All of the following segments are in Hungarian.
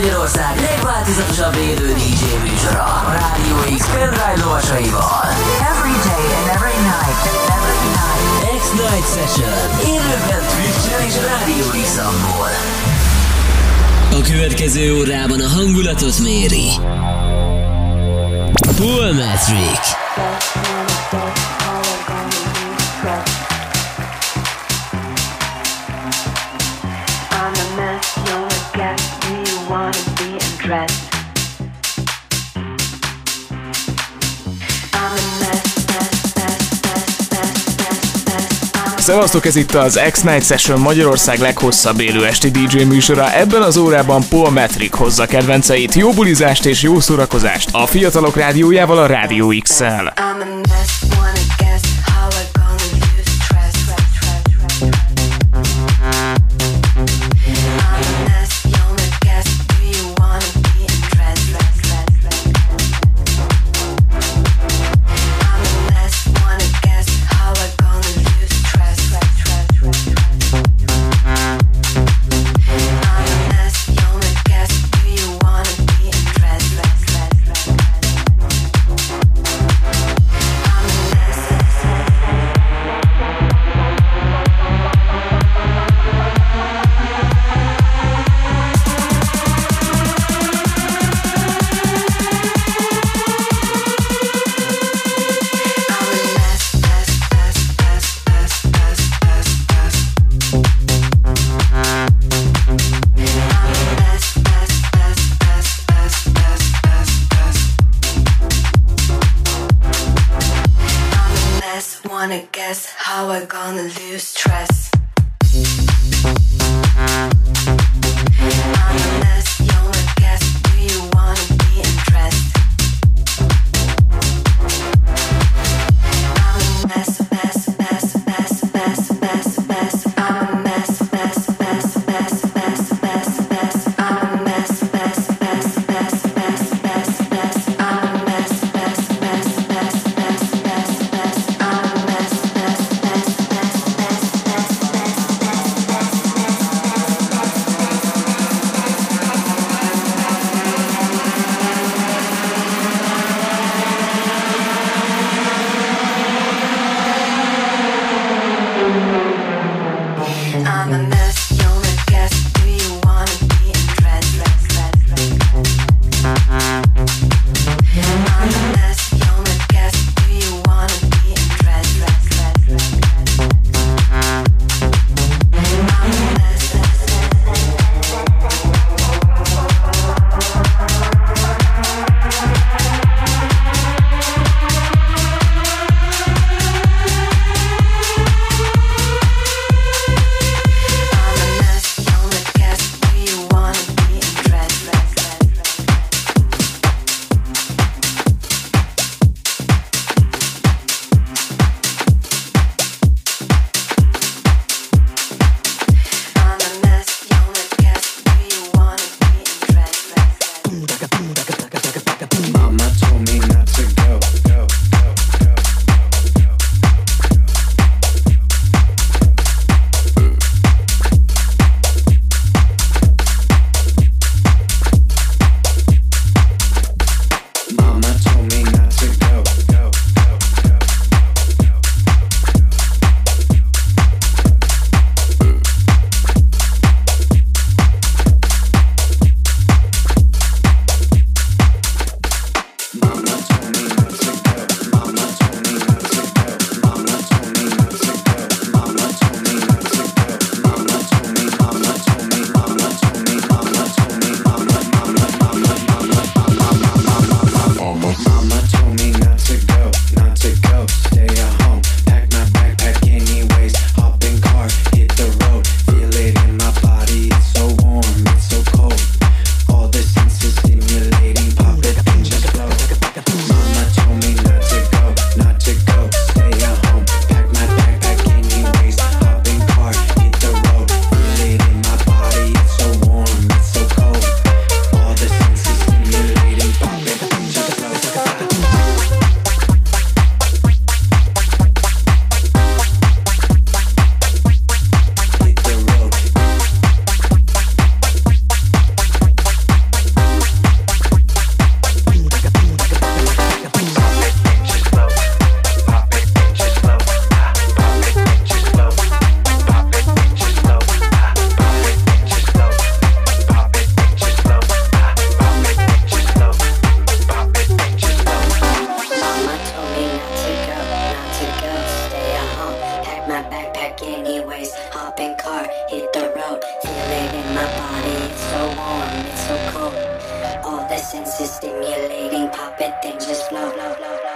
Magyarország legváltozatosabb élő DJ műsora a Rádió X pendrive lovasaival. Every day and every night. Every night. X-Night Session. Élőben Twitch-en és Rádió x A következő órában a hangulatot méri. Paul Metric. Szevasztok, ez itt az X-Night Session Magyarország leghosszabb élő esti DJ műsora. Ebben az órában Paul Metric hozza kedvenceit, jó bulizást és jó szórakozást a fiatalok rádiójával a Rádió X-el. gonna guess how I gonna lose stress. Just flow.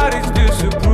what is disapproval.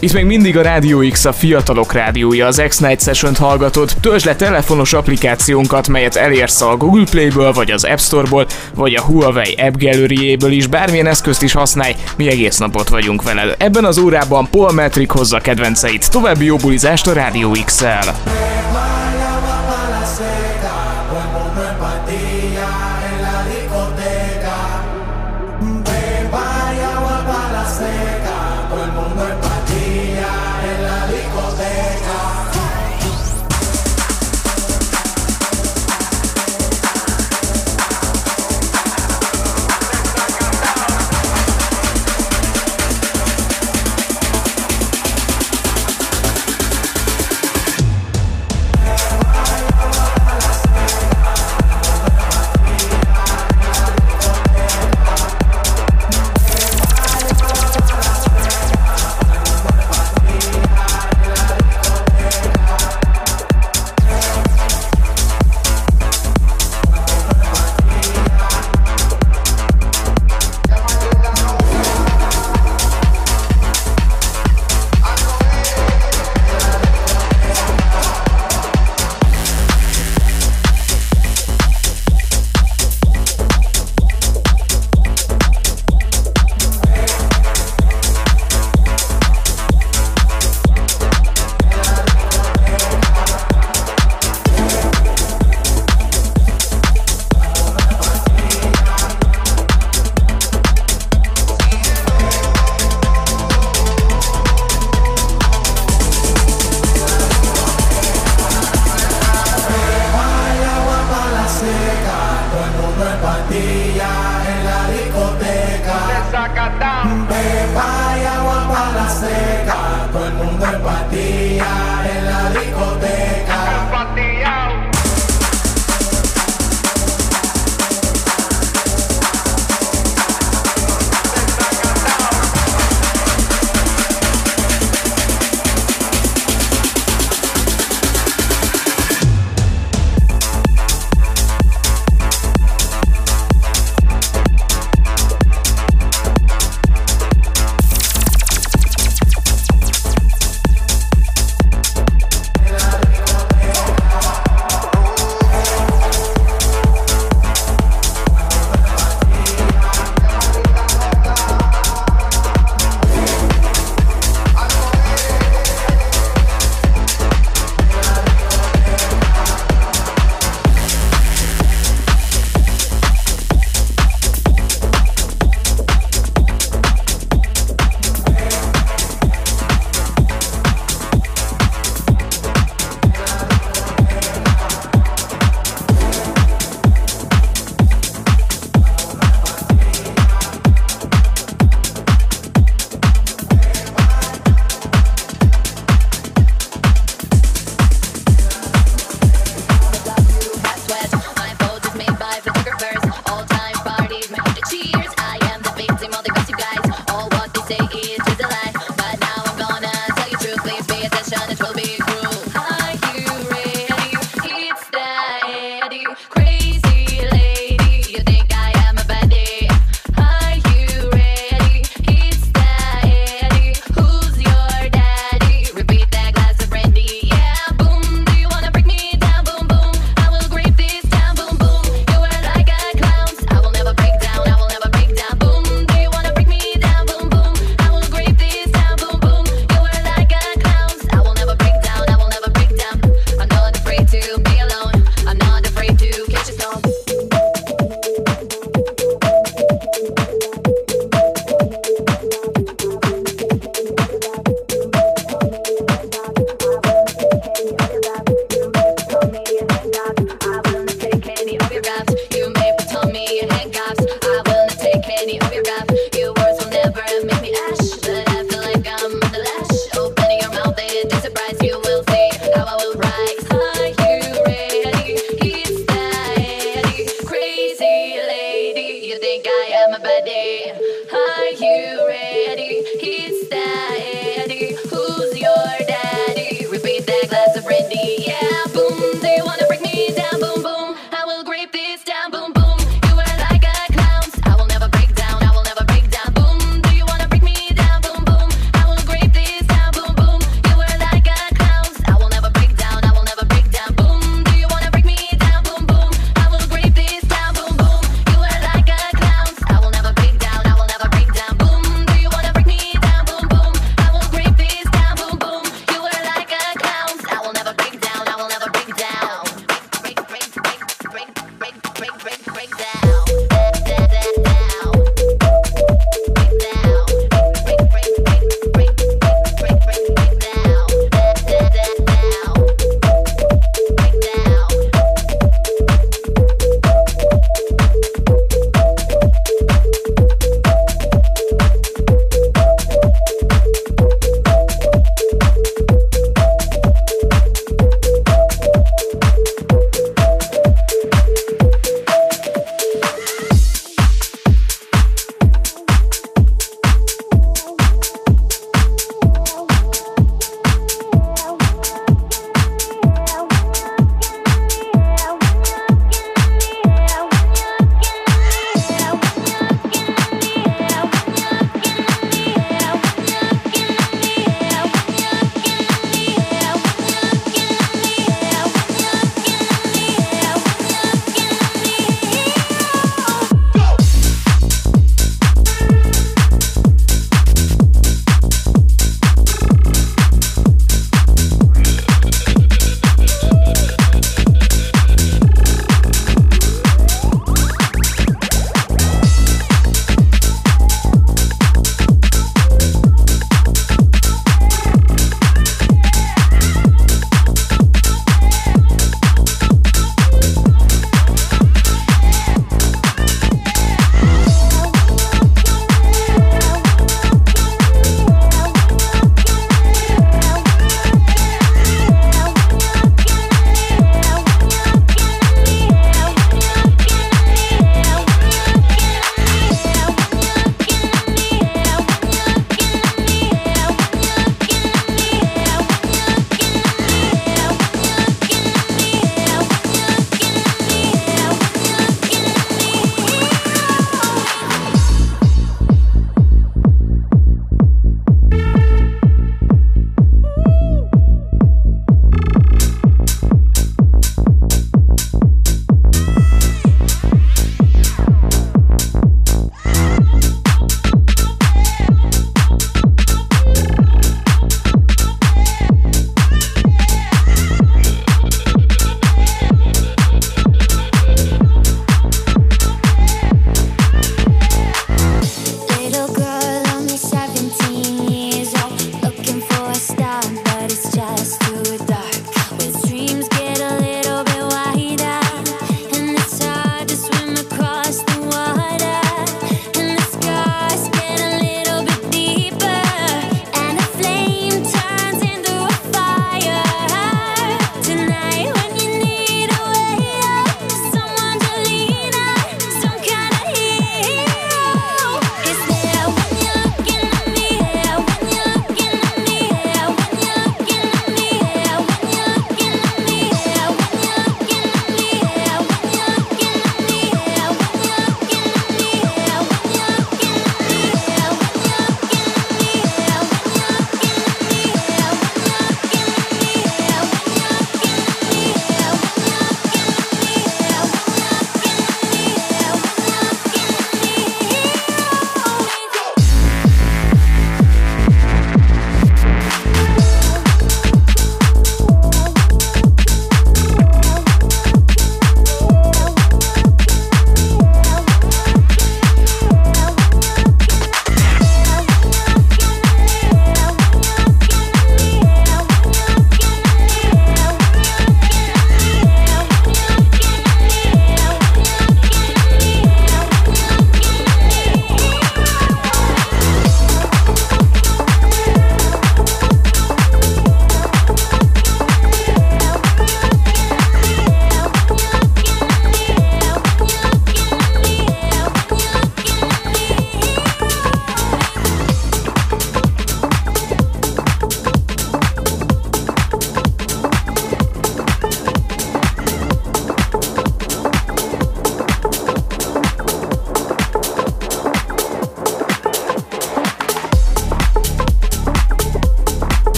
Itt még mindig a Rádió X a fiatalok rádiója, az X-Night Session-t hallgatod. Töltsd le telefonos applikációnkat, melyet elérsz a Google Play-ből, vagy az App Store-ból, vagy a Huawei App gallery is, bármilyen eszközt is használj, mi egész napot vagyunk veled. Ebben az órában Paul Metric hozza kedvenceit. További jó bulizást a Rádió X-el.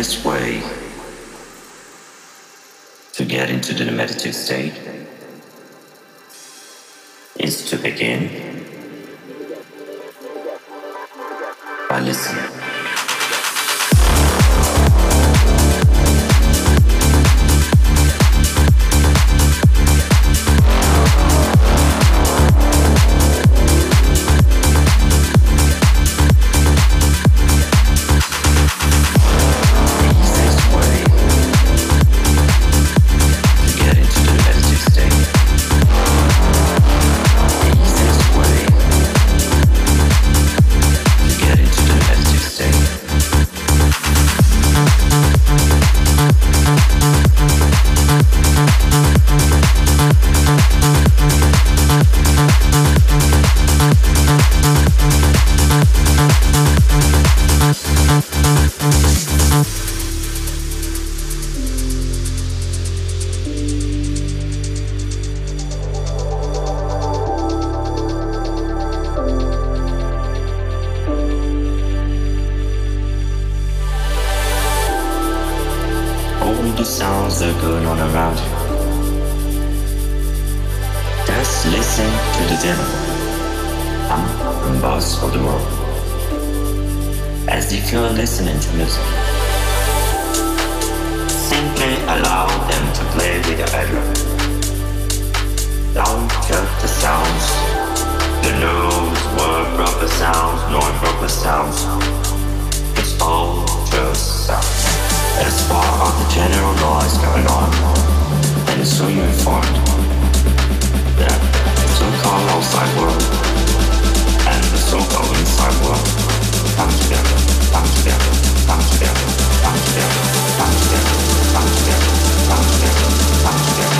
best way to get into the meditative state is to begin by listening. as on the general going on, and so-called outside world. And the so-called inside world. Together, together, together, together, together, together, together.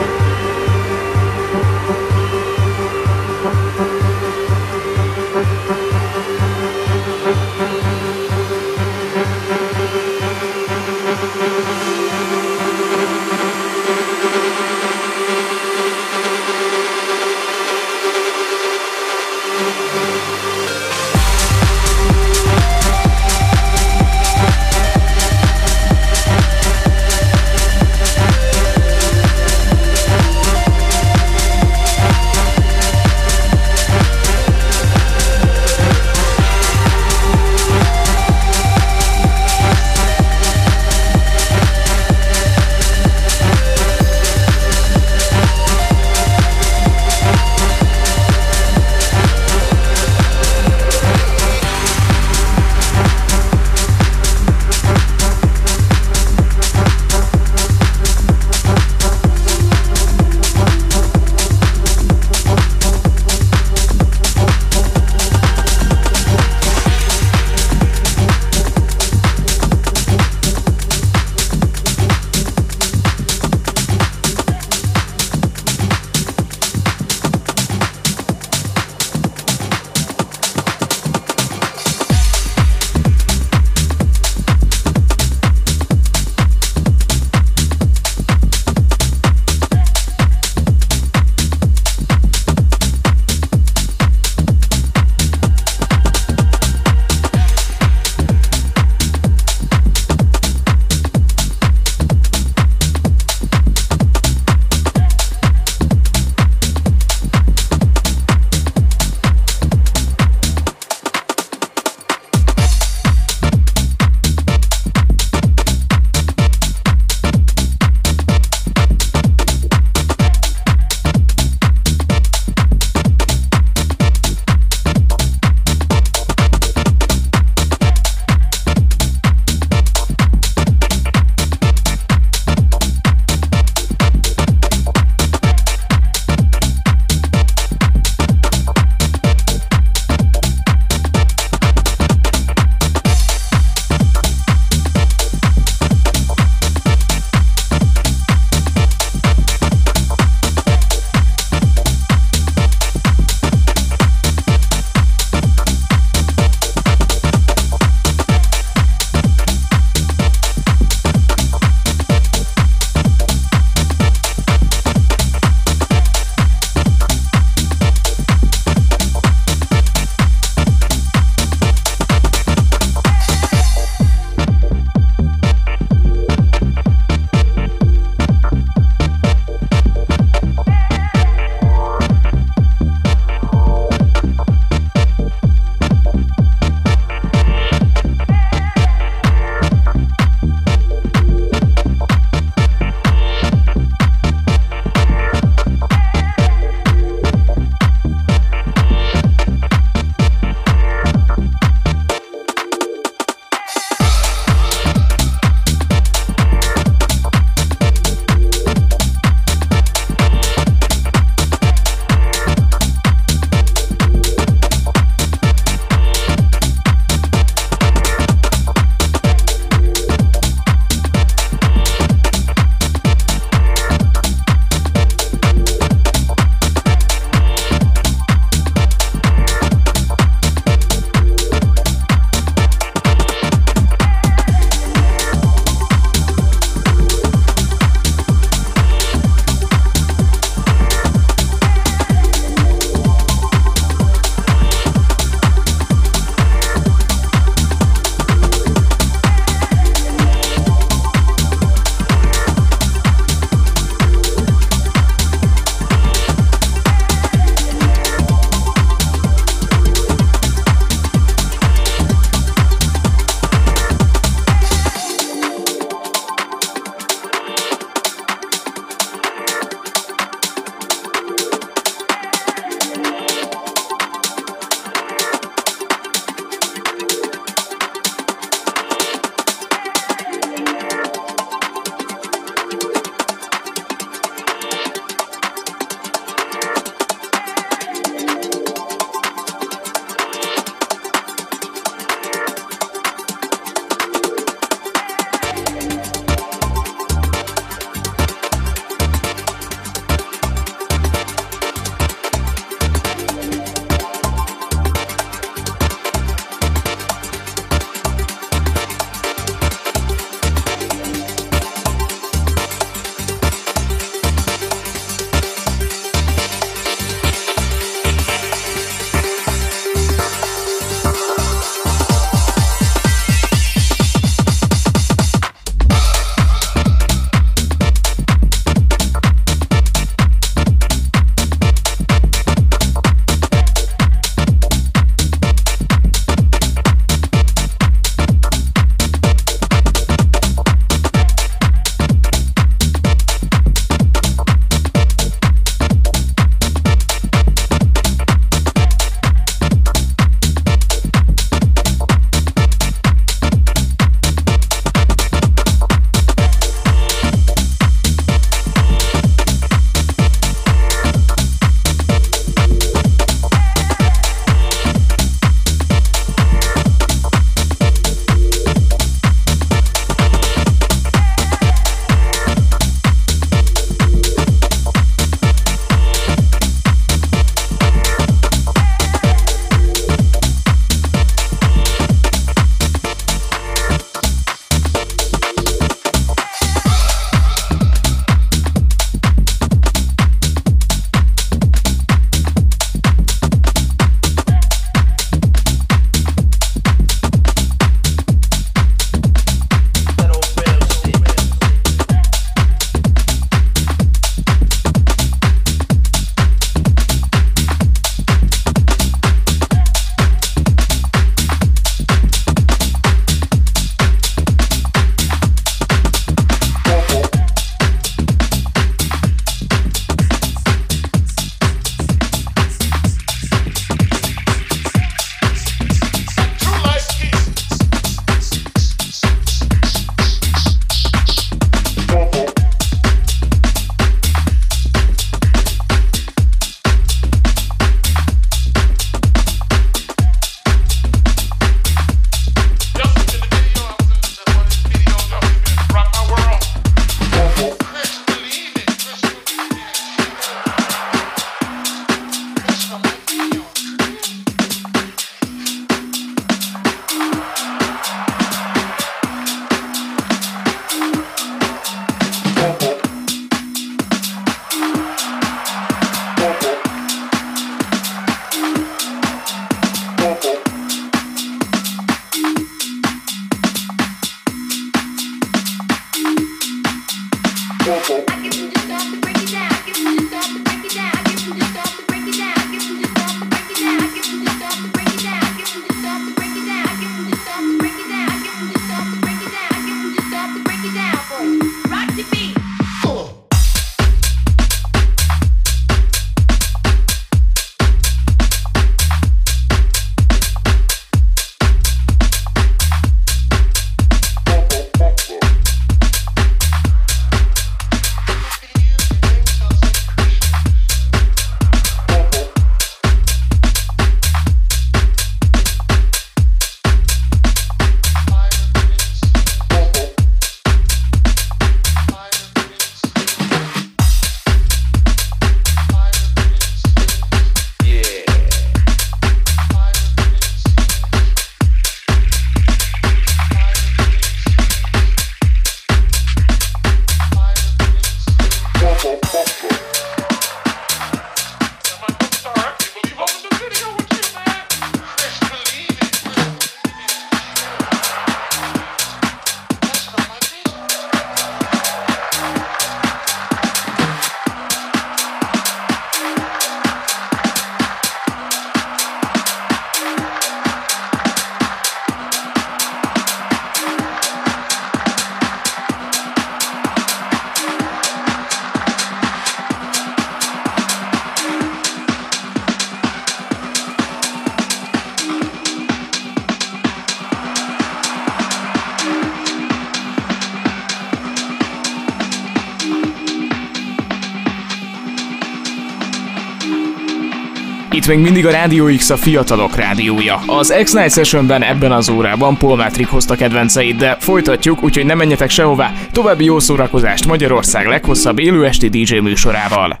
Még mindig a Rádió X a fiatalok rádiója. Az X-Night Sessionben ebben az órában Paul Matrick hozta kedvenceit, de folytatjuk, úgyhogy ne menjetek sehová. További jó szórakozást Magyarország leghosszabb élő esti DJ műsorával.